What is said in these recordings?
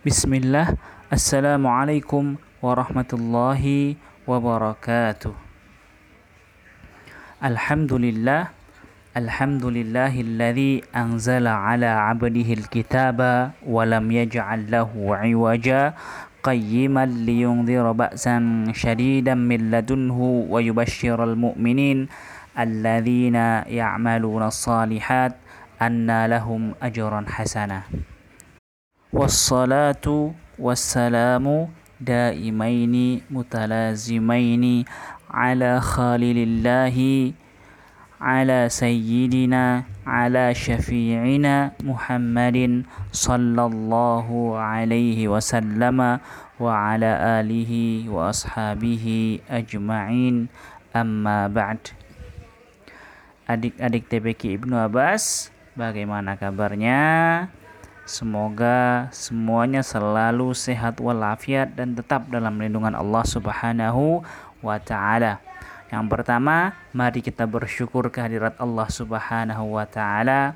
بسم الله السلام عليكم ورحمة الله وبركاته الحمد لله الحمد لله الذي أنزل على عبده الكتاب ولم يجعل له عوجا قيما لينذر بأسا شديدا من لدنه ويبشر المؤمنين الذين يعملون الصالحات أن لهم أجرا حسنا والصلاة والسلام دائمين متلازمين على خالل الله على سيدنا على شفيعنا محمد صلى الله عليه وسلم وعلى آله وأصحابه أجمعين أما بعد Adik-adik TPQ Ibnu Abbas, bagaimana kabarnya? Semoga semuanya selalu sehat walafiat dan tetap dalam lindungan Allah Subhanahu wa taala. Yang pertama, mari kita bersyukur kehadirat Allah Subhanahu wa taala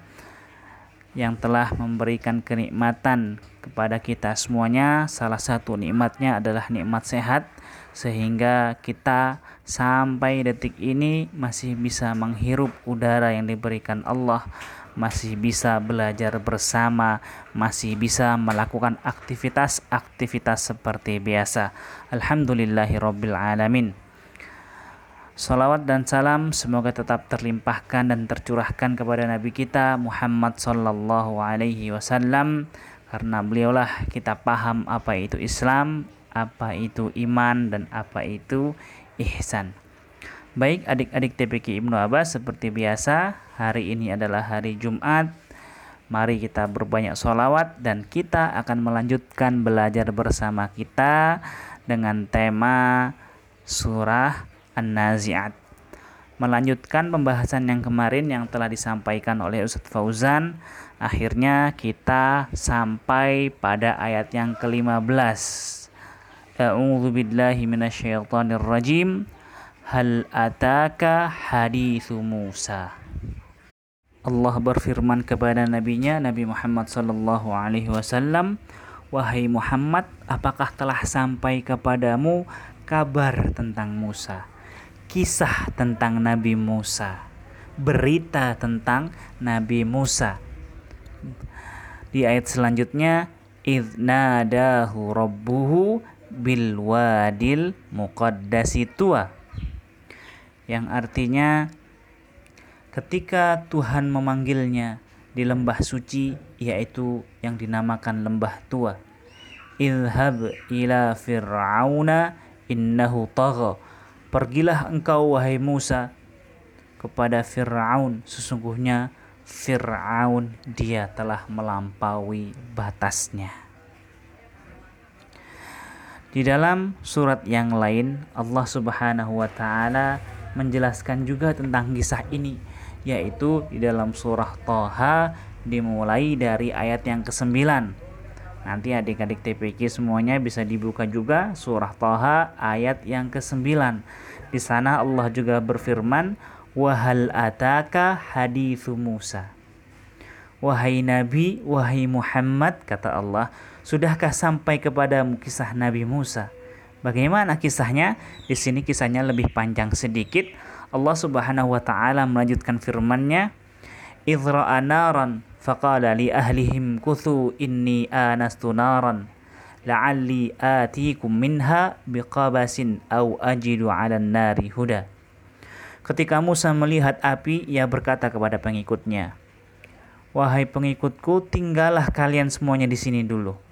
yang telah memberikan kenikmatan kepada kita semuanya. Salah satu nikmatnya adalah nikmat sehat sehingga kita sampai detik ini masih bisa menghirup udara yang diberikan Allah masih bisa belajar bersama, masih bisa melakukan aktivitas-aktivitas seperti biasa. Alhamdulillahirabbil alamin. Salawat dan salam semoga tetap terlimpahkan dan tercurahkan kepada Nabi kita Muhammad sallallahu alaihi wasallam karena beliaulah kita paham apa itu Islam, apa itu iman dan apa itu ihsan. Baik adik-adik TPQ Ibnu Abbas seperti biasa hari ini adalah hari Jumat. Mari kita berbanyak sholawat dan kita akan melanjutkan belajar bersama kita dengan tema surah An-Nazi'at. Melanjutkan pembahasan yang kemarin yang telah disampaikan oleh Ustadz Fauzan Akhirnya kita sampai pada ayat yang ke-15 A'udzu billahi minasyaitonir rajim Hal ataka hadithu Musa? Allah berfirman kepada nabinya Nabi Muhammad sallallahu alaihi wasallam Wahai Muhammad apakah telah sampai kepadamu kabar tentang Musa? Kisah tentang Nabi Musa. Berita tentang Nabi Musa. Di ayat selanjutnya idnadahu rabbuhu bil wadil muqaddasi tua yang artinya ketika Tuhan memanggilnya di lembah suci yaitu yang dinamakan lembah tua Ilhab ila fir'auna innahu tagha. Pergilah engkau wahai Musa kepada Fir'aun. Sesungguhnya Fir'aun dia telah melampaui batasnya. Di dalam surat yang lain Allah Subhanahu wa taala menjelaskan juga tentang kisah ini yaitu di dalam surah Toha dimulai dari ayat yang ke-9. Nanti adik-adik TPK semuanya bisa dibuka juga surah Toha ayat yang ke-9. Di sana Allah juga berfirman wahal ataka hadithu Musa? Wahai Nabi, wahai Muhammad, kata Allah, sudahkah sampai kepadamu kisah Nabi Musa? Bagaimana kisahnya? Di sini kisahnya lebih panjang sedikit. Allah Subhanahu wa taala melanjutkan firman-Nya, "Idzra'a naran faqala li ahlihim kuthu inni anastu naran la'alli atikum minha biqabasin aw ajidu 'alan nari huda." Ketika Musa melihat api, ia berkata kepada pengikutnya, "Wahai pengikutku, tinggallah kalian semuanya di sini dulu."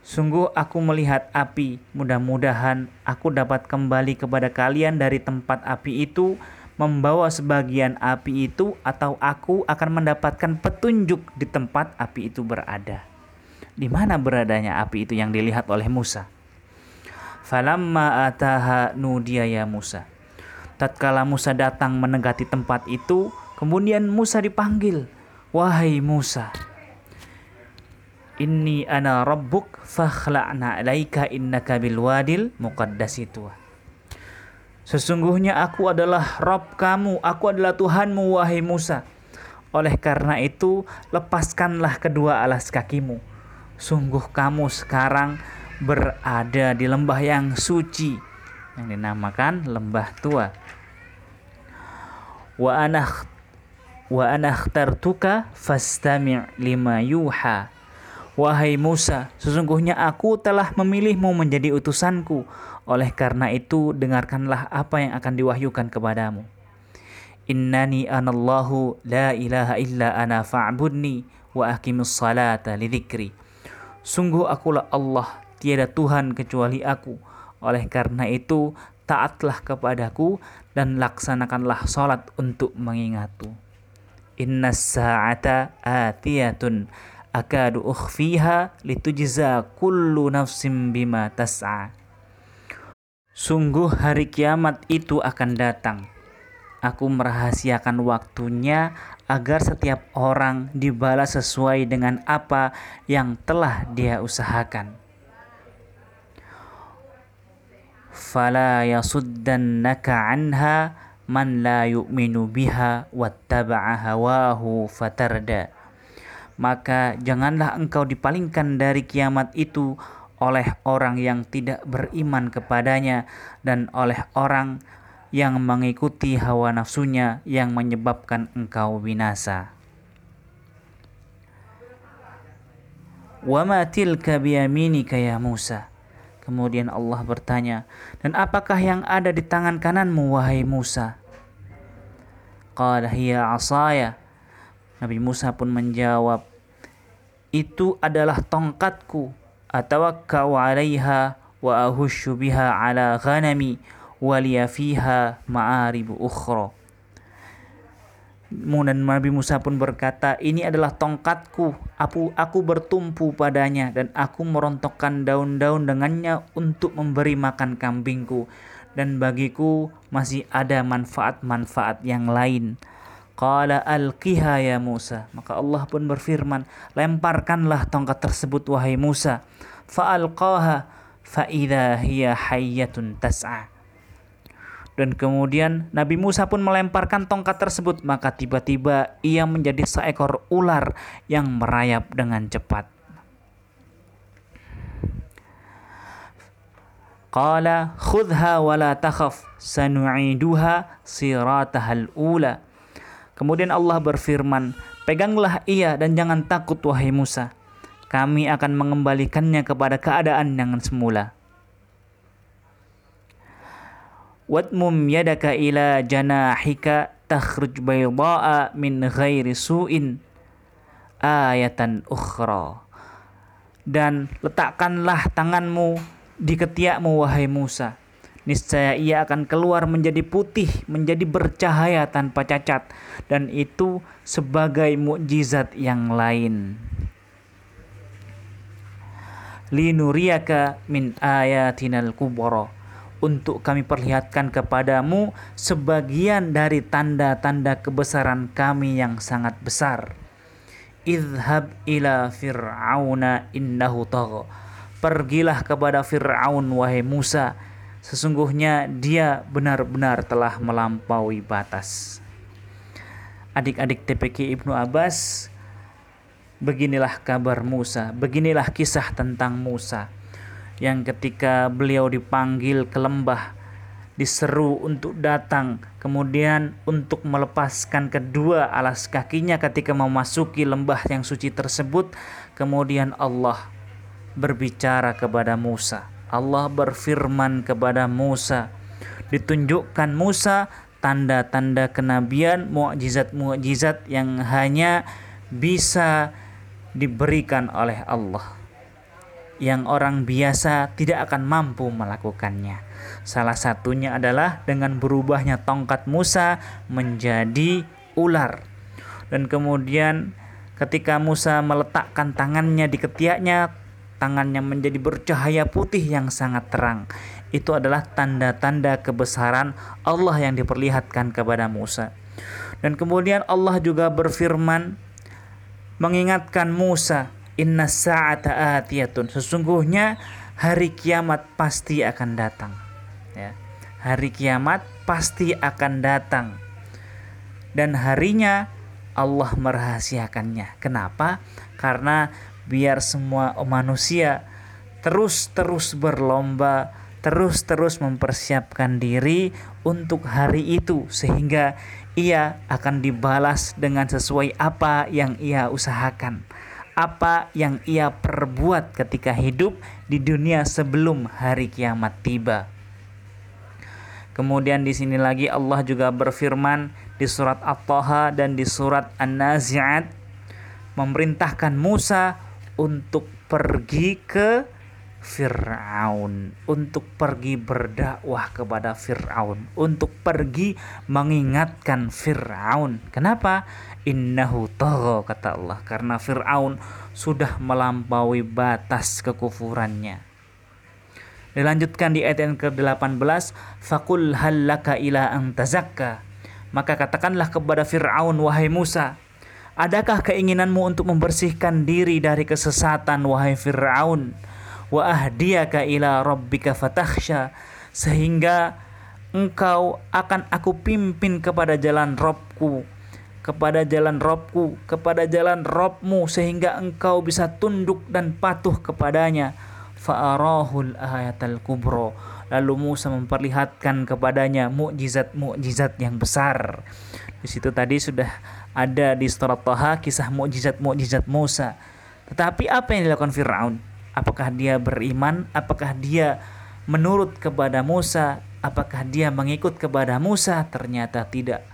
Sungguh aku melihat api, mudah-mudahan aku dapat kembali kepada kalian dari tempat api itu, membawa sebagian api itu, atau aku akan mendapatkan petunjuk di tempat api itu berada. Di mana beradanya api itu yang dilihat oleh Musa? Falamma ataha nudiya ya Musa. Tatkala Musa datang menegati tempat itu, kemudian Musa dipanggil, "Wahai Musa." Inni ana rabbuk fakhla'na alaika innaka bil wadil muqaddasi tua. Sesungguhnya aku adalah Rob kamu, aku adalah Tuhanmu wahai Musa. Oleh karena itu, lepaskanlah kedua alas kakimu. sungguh kamu sekarang berada di lembah yang suci yang dinamakan lembah tua wa anakh wa anakhtartuka fastami' lima yuha Wahai Musa, sesungguhnya aku telah memilihmu menjadi utusanku. Oleh karena itu, dengarkanlah apa yang akan diwahyukan kepadamu. Innani anallahu la ilaha illa ana fa'budni wa aqimus salata lidzikri. Sungguh akulah Allah, tiada Tuhan kecuali aku. Oleh karena itu, taatlah kepadaku dan laksanakanlah salat untuk mengingatku. Inna sa'ata atiyatun akadu ukhfiha litujza kullu nafsim bima tas'a. Sungguh hari kiamat itu akan datang. Aku merahasiakan waktunya agar setiap orang dibalas sesuai dengan apa yang telah dia usahakan. Fala yasuddannaka anha man la yu'minu biha wattaba'a hawahu fatarda. Maka janganlah engkau dipalingkan dari kiamat itu oleh orang yang tidak beriman kepadanya dan oleh orang yang mengikuti hawa nafsunya yang menyebabkan engkau binasa. Wa ma tilka biyaminika ya Musa? Kemudian Allah bertanya, "Dan apakah yang ada di tangan kananmu wahai Musa?" Qala hiya asaya. Nabi Musa pun menjawab, "Itu adalah tongkatku, atawakkau 'alaiha wa ahushu biha 'ala ghanami." waliya fiha ma'aribu ukhra. Nabi Musa pun berkata, ini adalah tongkatku, aku, aku bertumpu padanya dan aku merontokkan daun-daun dengannya untuk memberi makan kambingku. Dan bagiku masih ada manfaat-manfaat yang lain. Qala alqiha ya Musa. Maka Allah pun berfirman, lemparkanlah tongkat tersebut wahai Musa. Fa'alqaha fa'idha hiya hayyatun tas'a dan kemudian Nabi Musa pun melemparkan tongkat tersebut, maka tiba-tiba ia menjadi seekor ular yang merayap dengan cepat. Qala khudha wa la takhaf sanu'iduha siratahal ula. Kemudian Allah berfirman, peganglah ia dan jangan takut wahai Musa. Kami akan mengembalikannya kepada keadaan yang semula. Wadmum yadaka ila janahika takhruj bayda'a min ghairi su'in ayatan ukhra. Dan letakkanlah tanganmu di ketiakmu wahai Musa. Niscaya ia akan keluar menjadi putih, menjadi bercahaya tanpa cacat dan itu sebagai mukjizat yang lain. Linuriyaka min ayatinal kubra untuk kami perlihatkan kepadamu sebagian dari tanda-tanda kebesaran kami yang sangat besar. Idhab ila fir'auna innahu tagha. Pergilah kepada Fir'aun wahai Musa, sesungguhnya dia benar-benar telah melampaui batas. Adik-adik TPK Ibnu Abbas, beginilah kabar Musa, beginilah kisah tentang Musa yang ketika beliau dipanggil ke lembah diseru untuk datang kemudian untuk melepaskan kedua alas kakinya ketika memasuki lembah yang suci tersebut kemudian Allah berbicara kepada Musa Allah berfirman kepada Musa ditunjukkan Musa tanda-tanda kenabian mukjizat-mukjizat yang hanya bisa diberikan oleh Allah yang orang biasa tidak akan mampu melakukannya. Salah satunya adalah dengan berubahnya tongkat Musa menjadi ular. Dan kemudian ketika Musa meletakkan tangannya di ketiaknya, tangannya menjadi bercahaya putih yang sangat terang. Itu adalah tanda-tanda kebesaran Allah yang diperlihatkan kepada Musa. Dan kemudian Allah juga berfirman mengingatkan Musa Inna sa'ata atiyatun. Sesungguhnya hari kiamat pasti akan datang. Ya. Hari kiamat pasti akan datang. Dan harinya Allah merahasiakannya. Kenapa? Karena biar semua manusia terus-terus berlomba, terus-terus mempersiapkan diri untuk hari itu sehingga ia akan dibalas dengan sesuai apa yang ia usahakan, apa yang ia perbuat ketika hidup di dunia sebelum hari kiamat tiba. Kemudian di sini lagi Allah juga berfirman di surat At-Taha dan di surat An-Nazi'at memerintahkan Musa untuk pergi ke Fir'aun untuk pergi berdakwah kepada Fir'aun untuk pergi mengingatkan Fir'aun. Kenapa? Innahu tagha kata Allah. Karena Fir'aun sudah melampaui batas kekufurannya. Dilanjutkan di ayat yang ke-18 fakul halaka ila ang tazakka. Maka katakanlah kepada Fir'aun wahai Musa Adakah keinginanmu untuk membersihkan diri dari kesesatan wahai Fir'aun? Wa ahdiyaka ila rabbika fatakhsha. Sehingga engkau akan aku pimpin kepada jalan Robku kepada jalan Robku kepada jalan Robmu sehingga engkau bisa tunduk dan patuh kepadanya. Fa'arahul ayatal kubro. Lalu Musa memperlihatkan kepadanya mukjizat-mukjizat yang besar. Di situ tadi sudah ada di surat Taha kisah mukjizat-mukjizat Musa. Tetapi apa yang dilakukan Firaun? Apakah dia beriman? Apakah dia menurut kepada Musa? Apakah dia mengikut kepada Musa? Ternyata tidak.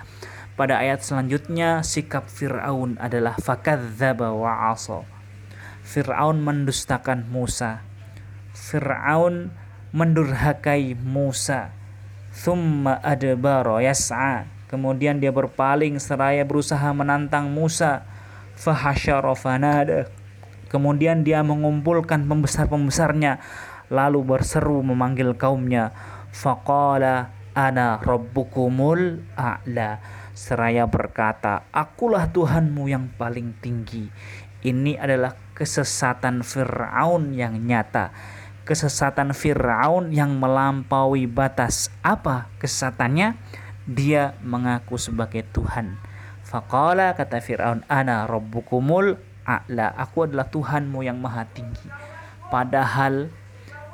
Pada ayat selanjutnya sikap Firaun adalah fakadzdzaba wa asa. Firaun mendustakan Musa. Firaun mendurhakai Musa. Thumma adbara yas'a Kemudian dia berpaling seraya berusaha menantang Musa. Fahasyara fanada. Kemudian dia mengumpulkan pembesar-pembesarnya lalu berseru memanggil kaumnya. Faqala ana rabbukumul a'la. Seraya berkata, "Akulah Tuhanmu yang paling tinggi." Ini adalah kesesatan Firaun yang nyata. Kesesatan Firaun yang melampaui batas. Apa kesesatannya? Dia mengaku sebagai Tuhan. Faqala kata Fir'aun, ana rabbukumul a'la. Aku adalah Tuhanmu yang maha tinggi. Padahal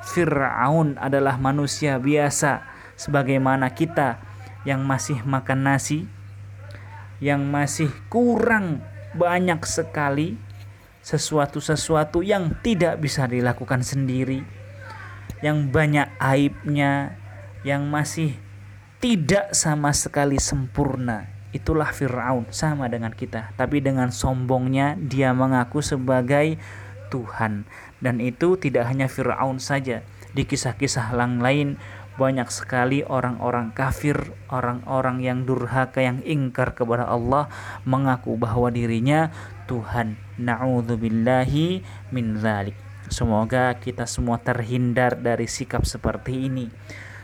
Fir'aun adalah manusia biasa sebagaimana kita yang masih makan nasi, yang masih kurang banyak sekali sesuatu-sesuatu yang tidak bisa dilakukan sendiri, yang banyak aibnya, yang masih tidak sama sekali sempurna. Itulah Firaun sama dengan kita, tapi dengan sombongnya dia mengaku sebagai Tuhan. Dan itu tidak hanya Firaun saja. Di kisah-kisah lain banyak sekali orang-orang kafir, orang-orang yang durhaka yang ingkar kepada Allah mengaku bahwa dirinya Tuhan. Na'udzubillahi min dzalik. Semoga kita semua terhindar dari sikap seperti ini.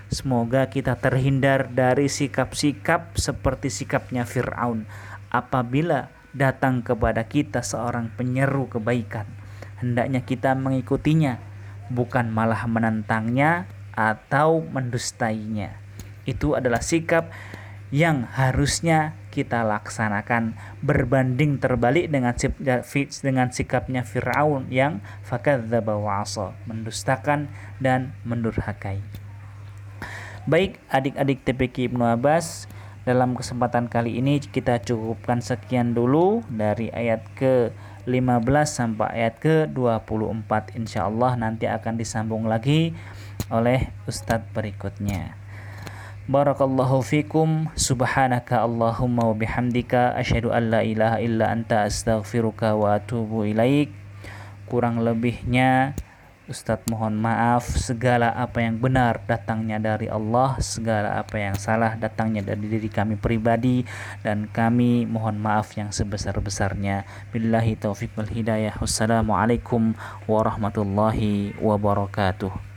Semoga kita terhindar dari sikap-sikap seperti sikapnya Fir'aun apabila datang kepada kita seorang penyeru kebaikan. Hendaknya kita mengikutinya, bukan malah menentangnya atau mendustainya. Itu adalah sikap yang harusnya kita laksanakan berbanding terbalik dengan dengan sikapnya Firaun yang fakadzdzaba wa mendustakan dan mendurhakai. Baik adik-adik TPK Ibnu Abbas, dalam kesempatan kali ini kita cukupkan sekian dulu dari ayat ke 15 sampai ayat ke 24 Insya Allah nanti akan disambung lagi oleh Ustadz berikutnya. Barakallahu fikum. Subhanaka Allahumma wa bihamdika. An la ilaha illa anta astaghfiruka wa atubu ilaik. Kurang lebihnya Ustadz mohon maaf segala apa yang benar datangnya dari Allah segala apa yang salah datangnya dari diri kami pribadi dan kami mohon maaf yang sebesar-besarnya. Billahi taufiq wal wassalamualaikum warahmatullahi wabarakatuh